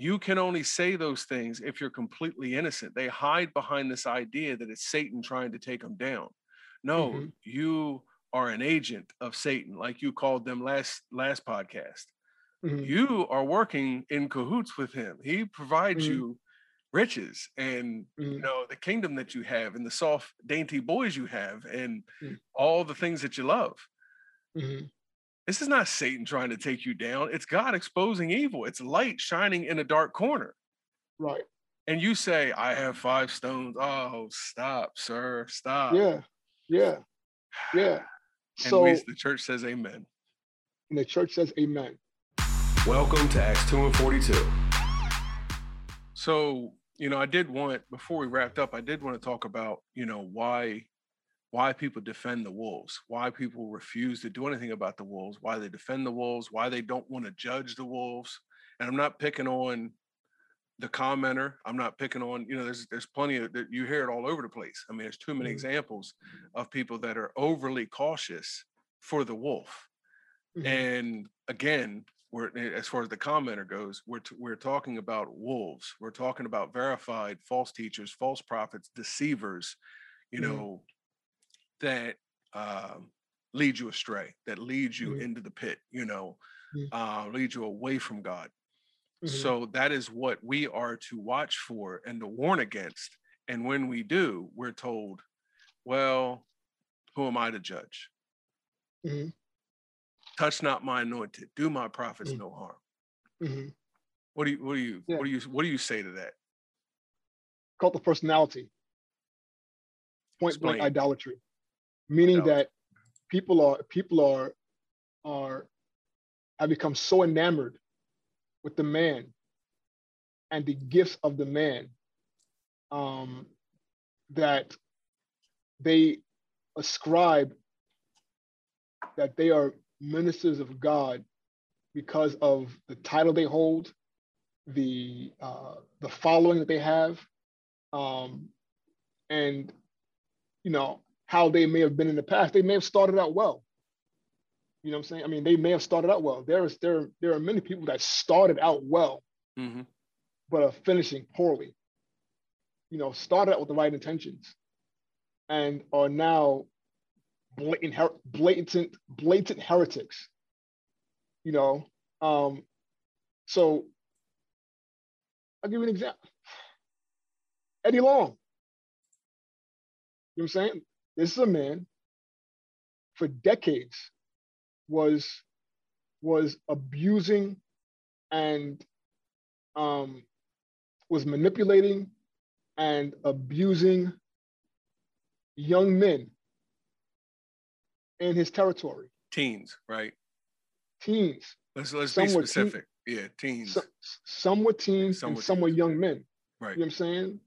you can only say those things if you're completely innocent. They hide behind this idea that it's Satan trying to take them down. No, mm-hmm. you are an agent of Satan, like you called them last last podcast. Mm-hmm. You are working in cahoots with him. He provides mm-hmm. you riches and you mm-hmm. know the kingdom that you have and the soft dainty boys you have and mm. all the things that you love. This is not Satan trying to take you down. It's God exposing evil. It's light shining in a dark corner. Right. And you say, I have five stones. Oh, stop, sir. Stop. Yeah. Yeah. Yeah. And so we, the church says amen. And the church says amen. Welcome to Acts 2 and 42. So, you know, I did want, before we wrapped up, I did want to talk about, you know, why why people defend the wolves, why people refuse to do anything about the wolves, why they defend the wolves, why they don't want to judge the wolves. And I'm not picking on the commenter. I'm not picking on, you know, there's there's plenty of that you hear it all over the place. I mean, there's too many mm-hmm. examples of people that are overly cautious for the wolf. Mm-hmm. And again, we're eh, as far as the commenter goes, we're t- we're talking about wolves. We're talking about verified false teachers, false prophets, deceivers, you mm-hmm. know, that um, lead you astray, that lead you mm-hmm. into the pit, you know, mm-hmm. uh, lead you away from God. Mm-hmm. So that is what we are to watch for and to warn against. And when we do, we're told, well, who am I to judge? Mm-hmm. Touch not my anointed, do my prophets mm-hmm. no harm. Mm-hmm. What do you what do you yeah. what do you what do you say to that? Cult of personality. Point Explain. blank idolatry meaning that people are people are are have become so enamored with the man and the gifts of the man um, that they ascribe that they are ministers of God because of the title they hold, the uh, the following that they have, um, and you know how they may have been in the past. They may have started out well. You know what I'm saying? I mean, they may have started out well. There is there there are many people that started out well, mm-hmm. but are finishing poorly. You know, started out with the right intentions, and are now blatant blatant blatant heretics. You know, um, so I'll give you an example. Eddie Long. You know what I'm saying? This is a man for decades was was abusing and um, was manipulating and abusing young men in his territory. Teens, right? Teens. Let's let's some be specific. Teen, yeah, teens. Some, some were teens some and were some were young men. Right. You know what I'm saying?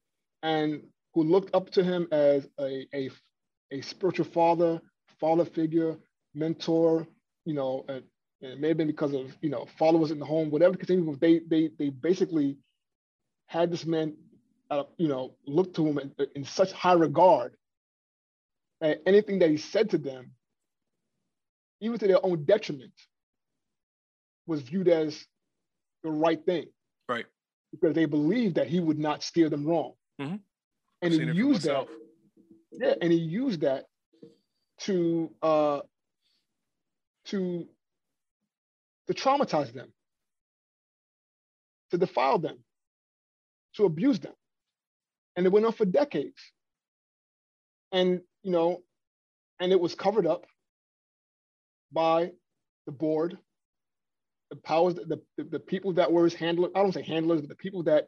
And who looked up to him as a, a a spiritual father, father figure, mentor, you know, and, and it may have been because of, you know, followers in the home, whatever continue, they, they, they basically had this man, uh, you know, look to him in, in such high regard. And anything that he said to them, even to their own detriment, was viewed as the right thing. Right. Because they believed that he would not steer them wrong. Mm-hmm. And he used that yeah, and he used that to uh, to to traumatize them, to defile them, to abuse them, and it went on for decades. And you know, and it was covered up by the board, the powers, the, the, the people that were his handlers. I don't say handlers, but the people that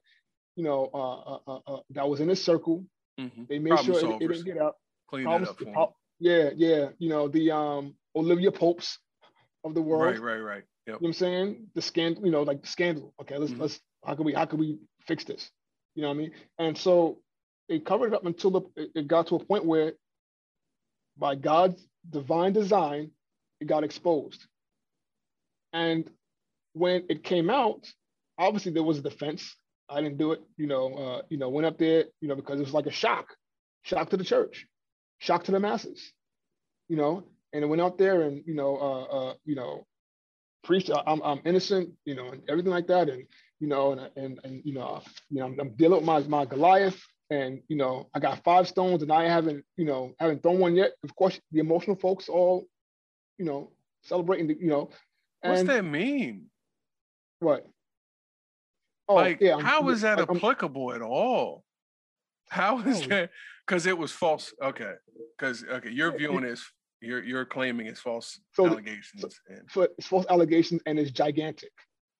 you know uh, uh, uh, uh that was in his circle Mm-hmm. They made Problem sure it, it, didn't get out. Clean Problems, up Yeah, yeah. You know, the um Olivia Popes of the world. Right, right, right. Yep. You know what I'm saying? The scandal, you know, like the scandal. Okay, let's mm-hmm. let's how can we how can we fix this? You know what I mean? And so they covered it up until the, it got to a point where by God's divine design, it got exposed. And when it came out, obviously there was a defense. I didn't do it. You know, uh, you know, went up there, you know, because it was like a shock, shock to the church, shock to the masses, you know. And it went out there and you know, uh, uh, you know, preach I'm, I'm innocent, you know, and everything like that. And, you know, and, and, and you know, you know, I'm, I'm dealing with my, my Goliath and, you know, I got five stones and I haven't, you know, haven't thrown one yet. Of course, the emotional folks all, you know, celebrating, the, you know. And, What's that mean? What? Oh, like, yeah. How is that I'm, applicable I'm, at all? How is oh. that? Because it was false. Okay. Because okay, you're viewing this you're you're claiming it's false so allegations. So, and... so it's false allegations and it's gigantic.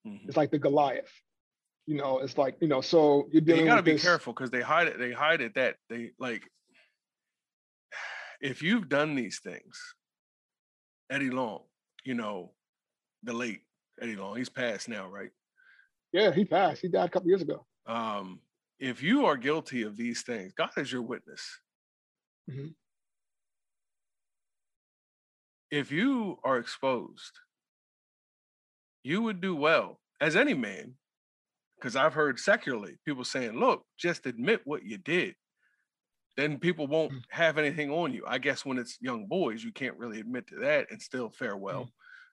Mm-hmm. It's like the Goliath. You know, it's like you know. So you're dealing. You got to be this... careful because they hide it. They hide it that they like. If you've done these things, Eddie Long, you know, the late Eddie Long, he's passed now, right? Yeah, he passed. He died a couple years ago. Um, if you are guilty of these things, God is your witness. Mm-hmm if you are exposed, you would do well as any man. Because I've heard secularly people saying, look, just admit what you did. Then people won't mm. have anything on you. I guess when it's young boys, you can't really admit to that and still fare well. Mm.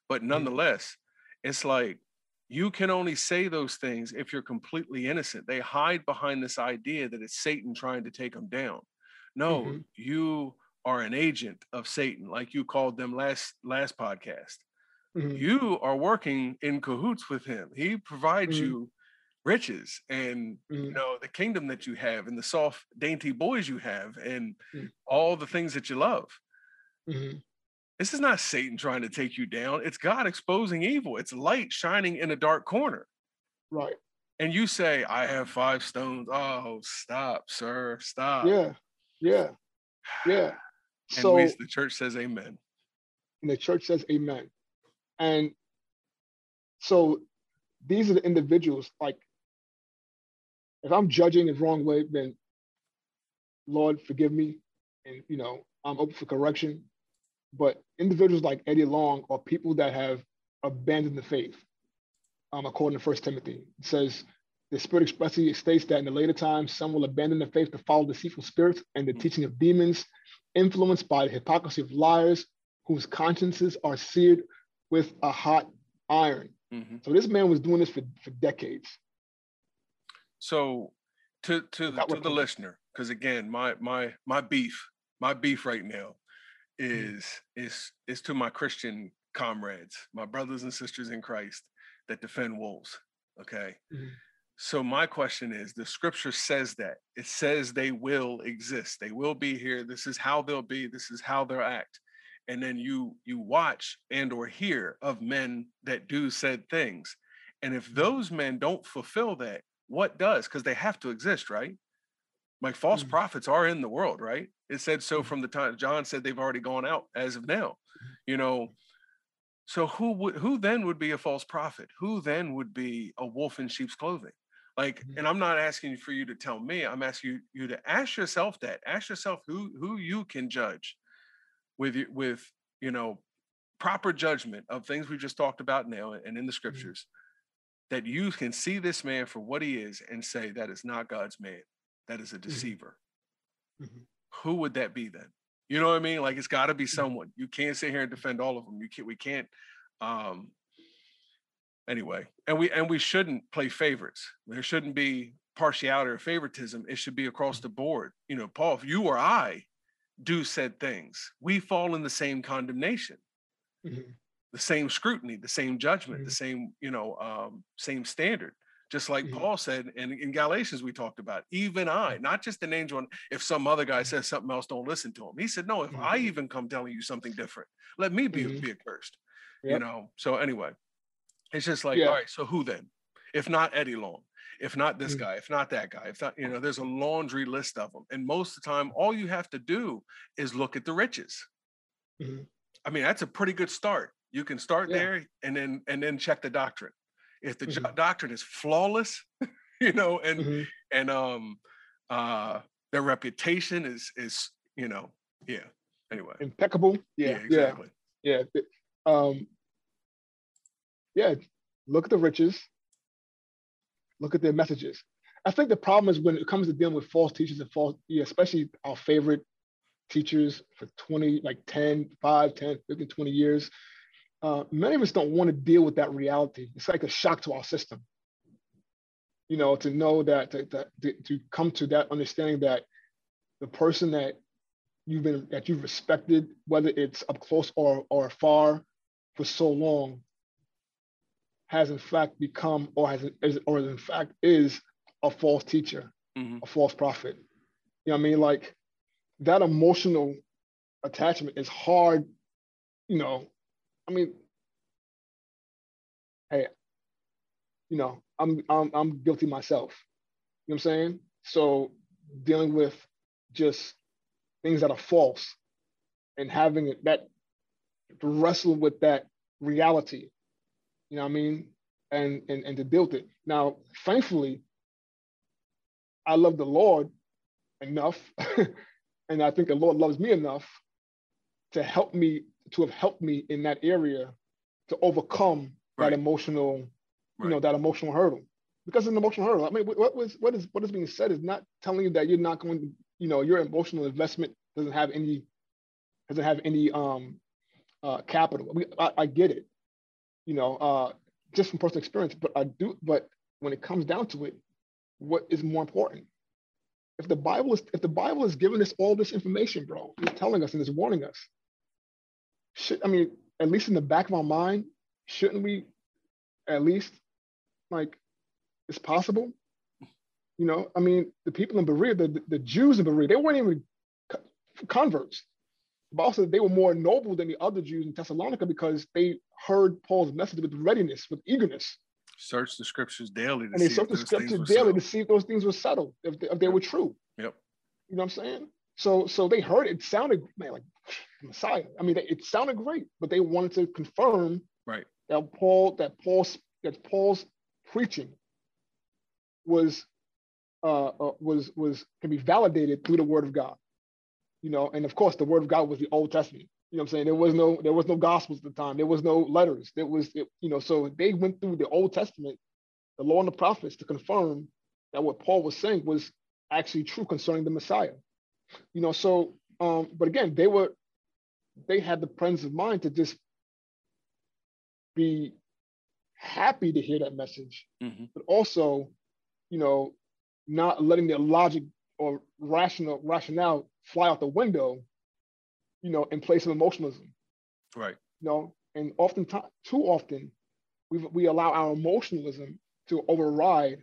But mm. nonetheless, it's like you can only say those things if you're completely innocent. They hide behind this idea that it's Satan trying to take them down. No, mm-hmm. you are an agent of Satan, like you called them last last podcast. Mm-hmm. You are working in cahoots with him. He provides mm-hmm. you riches and mm-hmm. you know the kingdom that you have and the soft dainty boys you have and mm. all the things that you love. This is not Satan trying to take you down. It's God exposing evil. It's light shining in a dark corner. Right. And you say, I have five stones. Oh, stop, sir. Stop. Yeah. Yeah. Yeah. And so we, the church says amen. And the church says amen. And so these are the individuals, like, if I'm judging the wrong way, then Lord, forgive me. And, you know, I'm open for correction. But individuals like Eddie Long are people that have abandoned the faith, um, according to First Timothy. It says, the Spirit expressly states that in the later times, some will abandon the faith to follow deceitful spirits and the mm-hmm. teaching of demons influenced by the hypocrisy of liars whose consciences are seared with a hot iron. Mm-hmm. So this man was doing this for, for decades. So to to the, to the listener, because again, my my my beef, my beef right now. Is mm-hmm. is is to my Christian comrades, my brothers and sisters in Christ that defend wolves. Okay. Mm-hmm. So my question is the scripture says that it says they will exist. They will be here. This is how they'll be. This is how they'll act. And then you you watch and or hear of men that do said things. And if mm-hmm. those men don't fulfill that, what does? Because they have to exist, right? Like false mm-hmm. prophets are in the world, right? It said so mm-hmm. from the time John said they've already gone out as of now. Mm-hmm. You know, so who would who then would be a false prophet? Who then would be a wolf in sheep's clothing? like mm-hmm. and i'm not asking for you to tell me i'm asking you, you to ask yourself that ask yourself who who you can judge with with you know proper judgment of things we just talked about now and in the mm-hmm. scriptures mm-hmm. that you can see this man for what he is and say that is not god's man that is a mm-hmm. deceiver. Mm-hmm. who would that be then? You know what i mean? Like it's got to be mm-hmm. someone. You can't sit here and defend all of them you can't we can't um anyway. And we and we shouldn't play favorites. There shouldn't be partiality or favoritism. It should be across the board. You know paul if you or i do said things we fall in the same condemnation. Mm-hmm. the same scrutiny the same judgment mm-hmm. the same you know um, same standard just like mm-hmm. paul said in, in galatians we talked about even i mm-hmm. not just an angel if some other guy mm-hmm. says something else don't listen to him he said no if i mm-hmm. even come telling you something different let me be, be accursed yep. you know so anyway it's just like, yeah. all right, so who then? If not Eddie Long, if not this mm-hmm. guy, if not that guy, if not, you know, there's a laundry list of them. And most of the time, all you have to do is look at the riches. Mm-hmm. I mean, that's a pretty good start. You can start yeah. there and then and then check the doctrine. If the mm-hmm. doctrine is flawless, you know, and mm-hmm. and um uh their reputation is is, you know, yeah. Anyway. Impeccable. Yeah. yeah exactly. Yeah. yeah. Um yeah, look at the riches, look at their messages. I think the problem is when it comes to dealing with false teachers and false, yeah, especially our favorite teachers for 20, like 10, 5, 10, 15, 20 years. Uh, many of us don't want to deal with that reality. It's like a shock to our system. You know, to know that, that to come to that understanding that the person that you've been that you've respected, whether it's up close or or far, for so long, has in fact become or has is, or in fact is a false teacher, mm-hmm. a false prophet. You know what I mean? Like that emotional attachment is hard, you know. I mean, hey, you know, I'm I'm I'm guilty myself. You know what I'm saying? So dealing with just things that are false and having that to wrestle with that reality you know what i mean and and, and to deal with it now thankfully i love the lord enough and i think the lord loves me enough to help me to have helped me in that area to overcome right. that emotional you know that emotional hurdle. Because it's an emotional hurdle. I mean what was what is what is being said is not telling you that you're not going to you know your emotional investment doesn't have any doesn't have any um uh capital. We, I, I get it you know uh just from personal experience but i do but when it comes down to it what is more important? If the bible is if the bible is giving us all this information bro it's telling us and it's warning us should i mean at least in the back of our mind shouldn't we at least like it's possible you know, I mean, the people in Berea, the, the Jews in Berea, they weren't even converts. But also, they were more noble than the other Jews in Thessalonica because they heard Paul's message with readiness, with eagerness. Search the scriptures daily. and they searched the scriptures daily to see if those things were settled, if they, if they yep. were true. Yep. You know what I'm saying? So, so they heard it. it sounded man like Messiah. I mean, it sounded great, but they wanted to confirm right that Paul, that Paul's, that Paul's preaching was uh, uh, was was can be validated through the Word of God. You know, and of course, the Word of God was the Old Testament. You know what I'm saying? There was no there was no Gospels at the time. There was no letters. There was it, you know, so they went through the Old Testament, the Law and the Prophets to confirm that what Paul was saying was actually true concerning the Messiah. You know, so um, but again, they were they had the presence of mind to just be happy to hear that message, mm-hmm. but also, you know, not letting their logic or rational rationale fly out the window, you know, in place of emotionalism. Right. You know, and often too often we we allow our emotionalism to override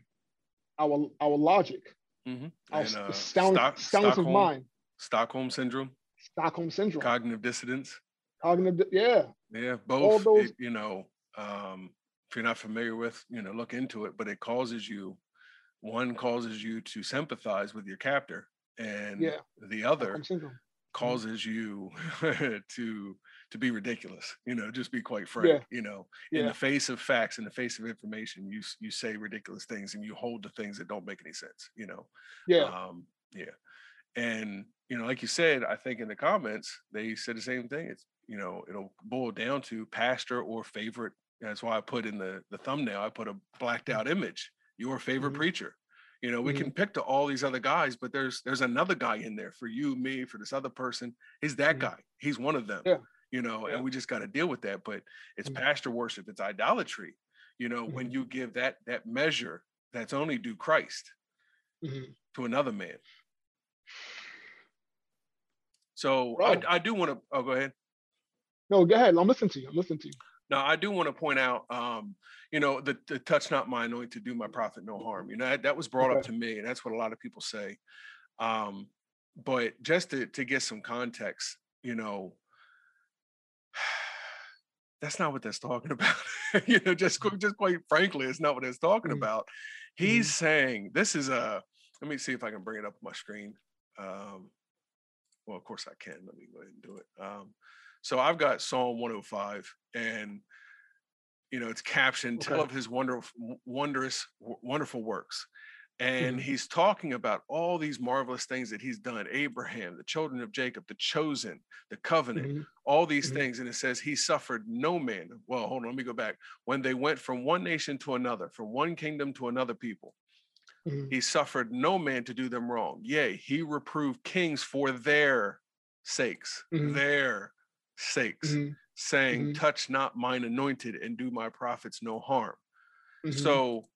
our our logic, mm-hmm. our and, uh, sound, Stock, soundness of mind. Stockholm syndrome. Stockholm syndrome. Cognitive dissonance. Cognitive, yeah. Yeah, both. Those, it, you know, um, if you're not familiar with, you know, look into it. But it causes you one causes you to sympathize with your captor and yeah. the other mm-hmm. causes you to to be ridiculous you know just be quite frank yeah. you know in yeah. the face of facts in the face of information you you say ridiculous things and you hold to things that don't make any sense you know yeah um yeah and you know like you said i think in the comments they said the same thing it's you know it'll boil down to pastor or favorite that's why i put in the the thumbnail i put a blacked mm. out image your favorite mm-hmm. preacher. You know, we mm-hmm. can pick to all these other guys, but there's there's another guy in there for you, me, for this other person. He's that mm-hmm. guy. He's one of them. Yeah. You know, yeah. and we just got to deal with that. But it's mm-hmm. pastor worship, it's idolatry. You know, when mm-hmm. you give that that measure that's only due Christ mm-hmm. to another man. So I, I do want to. Oh, go ahead. No, go ahead. I'm listening to you. I'm listening to you. Now, I do want to point out, um, you know, the, the touch not my to do my prophet no harm. You know, that, that was brought okay. up to me, and that's what a lot of people say. Um, but just to, to get some context, you know, that's not what that's talking about. you know, just just quite frankly, it's not what it's talking mm-hmm. about. He's mm-hmm. saying this is a. Let me see if I can bring it up on my screen. Um, well, of course I can. Let me go ahead and do it. Um, so I've got Psalm 105, and you know it's captioned okay. "Tell of His wonderful, wondrous, wonderful works." And mm-hmm. he's talking about all these marvelous things that he's done Abraham, the children of Jacob, the chosen, the covenant, mm-hmm. all these mm-hmm. things. And it says, He suffered no man. Well, hold on, let me go back. When they went from one nation to another, from one kingdom to another people, mm-hmm. he suffered no man to do them wrong. Yea, he reproved kings for their sakes, mm-hmm. their sakes. Mm-hmm. saying, mm-hmm. touch not mine anointed and do my prophets no harm. Mm-hmm. So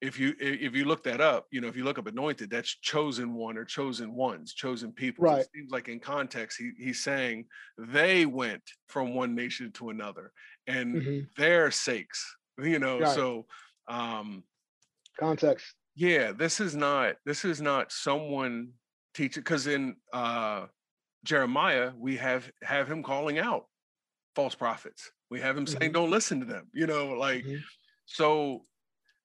if you if you look that up, you know, if you look up anointed, that's chosen one or chosen ones, chosen people. Right. So it seems like in context, he, he's saying they went from one nation to another and mm-hmm. their sakes, you know. Right. So um context. Yeah, this is not this is not someone teaching because in uh Jeremiah, we have have him calling out false prophets. We have him mm-hmm. saying, "Don't listen to them." You know, like mm-hmm. so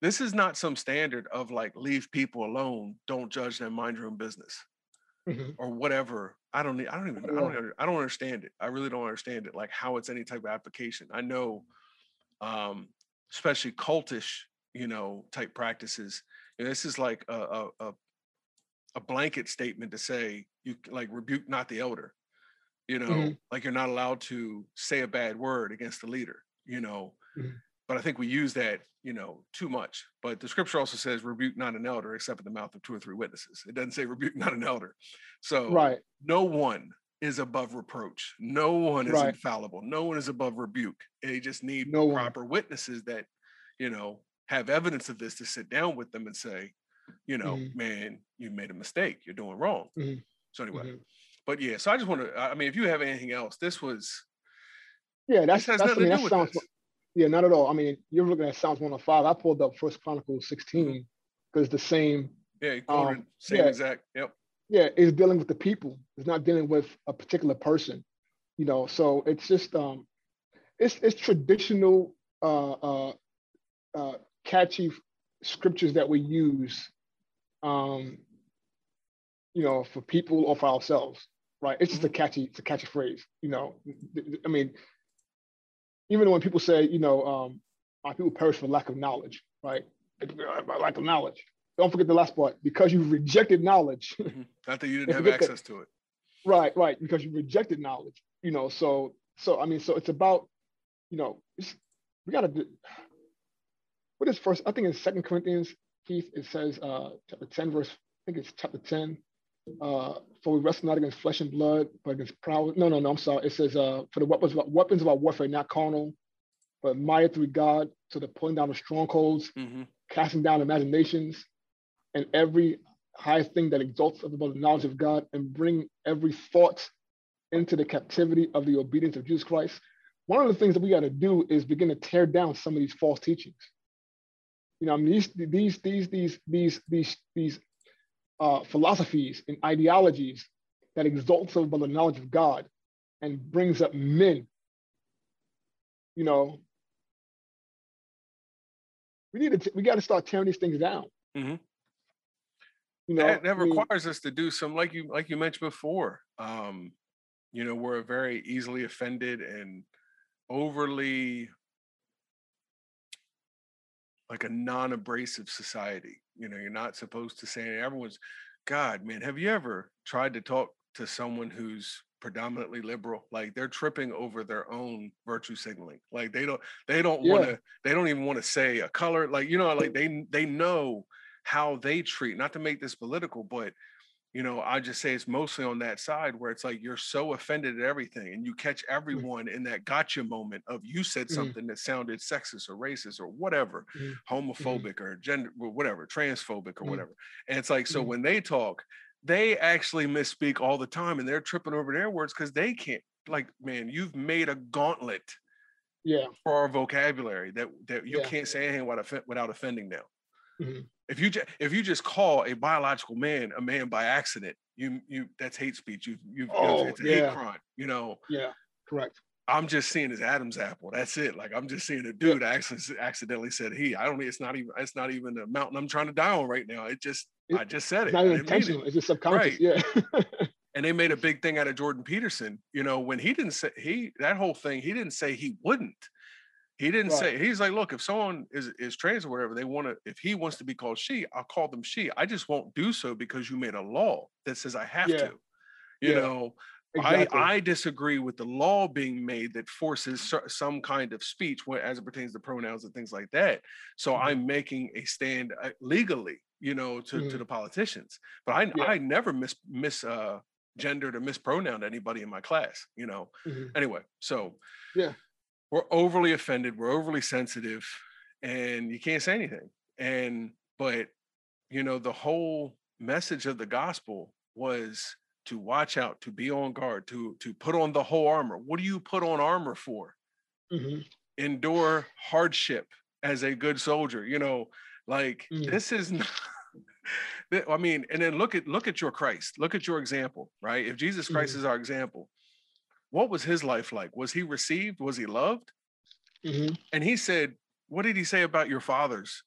this is not some standard of like leave people alone don't judge them mind your own business mm-hmm. or whatever i don't need i don't even I don't, I don't understand it i really don't understand it like how it's any type of application i know um especially cultish you know type practices know, this is like a, a a blanket statement to say you like rebuke not the elder you know mm-hmm. like you're not allowed to say a bad word against the leader you know mm-hmm but I think we use that, you know, too much. But the scripture also says, rebuke not an elder except in the mouth of two or three witnesses. It doesn't say rebuke not an elder. So right. no one is above reproach. No one is right. infallible. No one is above rebuke. They just need no proper one. witnesses that, you know, have evidence of this to sit down with them and say, you know, mm-hmm. man, you made a mistake. You're doing wrong. Mm-hmm. So anyway, mm-hmm. but yeah, so I just want to, I mean, if you have anything else, this was, yeah, that's, that's I mean, that sounds, this. Yeah, not at all. I mean, you're looking at Psalms 105. I pulled up First Chronicles 16 because the same. Yeah, um, same yeah, exact. Yep. Yeah, it's dealing with the people. It's not dealing with a particular person. You know, so it's just um, it's it's traditional, uh, uh, uh, catchy scriptures that we use, um, you know, for people or for ourselves, right? It's just a mm-hmm. catchy, it's a catchy phrase. You know, I mean, even when people say, you know, um, my people perish for lack of knowledge, right? By lack of knowledge. Don't forget the last part. Because you rejected knowledge. Mm-hmm. Not that you didn't have access to it. Right, right. Because you rejected knowledge. You know, so so I mean, so it's about, you know, we gotta do what is first, I think in Second Corinthians, Keith, it says uh chapter 10, verse, I think it's chapter 10, uh, for we wrestle not against flesh and blood, but against proud. No, no, no. I'm sorry. It says, uh, for the weapons, weapons of our warfare, not carnal, but mighty through God to the pulling down of strongholds, mm-hmm. casting down imaginations, and every high thing that exalts above the knowledge of God, and bring every thought into the captivity of the obedience of Jesus Christ. One of the things that we got to do is begin to tear down some of these false teachings. You know, I mean, these these these these these these these uh, philosophies and ideologies that exalts above the knowledge of God and brings up men. You know, we need to we got to start tearing these things down. Mm-hmm. You know, that, that I mean, requires us to do some, like you like you mentioned before. Um, you know, we're very easily offended and overly like a non-abrasive society. You know, you're not supposed to say everyone's God, man, have you ever tried to talk to someone who's predominantly liberal? Like they're tripping over their own virtue signaling. Like they don't they don't yeah. want to they don't even want to say a color. Like, you know, like they they know how they treat, not to make this political, but you know, I just say it's mostly on that side where it's like you're so offended at everything and you catch mm. everyone in that gotcha moment of you said mm. something mm. that sounded sexist or racist or whatever, mm. homophobic or gender, whatever, transphobic or mm. whatever. And it's like, so mm. when they talk, they actually misspeak all the time and they're tripping over their words because they can't. Like, man, you've made a gauntlet yeah. for our vocabulary that, that you yeah. can't say anything without, without offending them. Mm-hmm. If you just if you just call a biological man a man by accident, you you that's hate speech. You you oh, it's a yeah. hate crime. You know. Yeah. Correct. I'm just seeing his Adam's apple. That's it. Like I'm just seeing a dude yeah. accidentally accidentally said he. I don't. It's not even. It's not even a mountain I'm trying to die on right now. It just. It, I just said it. It's not even intentional. It. It's just subconscious. Right. Yeah. and they made a big thing out of Jordan Peterson. You know, when he didn't say he that whole thing, he didn't say he wouldn't. He didn't right. say he's like, look, if someone is is trans or whatever, they want to. If he wants to be called she, I'll call them she. I just won't do so because you made a law that says I have yeah. to. You yeah. know, exactly. I I disagree with the law being made that forces some kind of speech as it pertains to pronouns and things like that. So mm-hmm. I'm making a stand uh, legally, you know, to mm-hmm. to the politicians. But I yeah. I never miss miss uh gendered or mispronounced anybody in my class, you know. Mhm. Anyway, so Yeah. We're overly offended, we're overly sensitive, and you can't say anything. And but you know, the whole message of the gospel was to watch out, to be on guard, to to put on the whole armor. What do you put on armor for? Mhm. endure hardship as a good soldier you know like Mm. this is not i mean and then look at look at your christ look at your example right if jesus christ Mhm. is our example what was his life like was he received was he loved Mhm. and he said what did he say about your fathers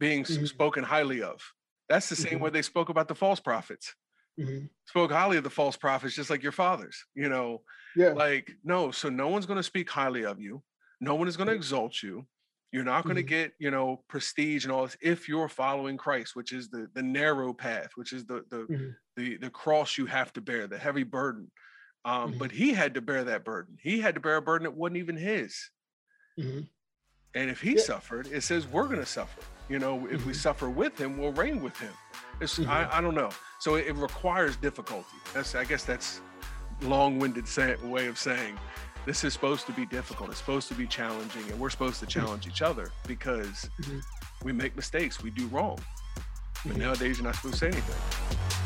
being Mhm. spoken highly of that's the same Mhm. way they spoke about the false prophets Mhm. spoke highly of the false prophets just like your fathers you know Yeah. like no so no one's going to speak highly of you no one is going to exalt you you're not going to Mhm. get you know prestige and all this if you're following christ which is the the narrow path which is the the Mhm. the, the cross you have to bear the heavy burden um Mhm. but he had to bear that burden. He had to bear a burden that wasn't even his. Mhm. and if he Yeah. suffered it says we're going to suffer. You know if we Mhm. suffer with him we'll reign with him. It's Mhm. I, I don't know. So it, it requires difficulty. That's i guess that's long-winded say, way of saying this is supposed to be difficult. It's supposed to be challenging and we're supposed to challenge each other because we make mistakes. We do wrong. But nowadays you're not supposed to say anything